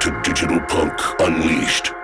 to Digital Punk Unleashed.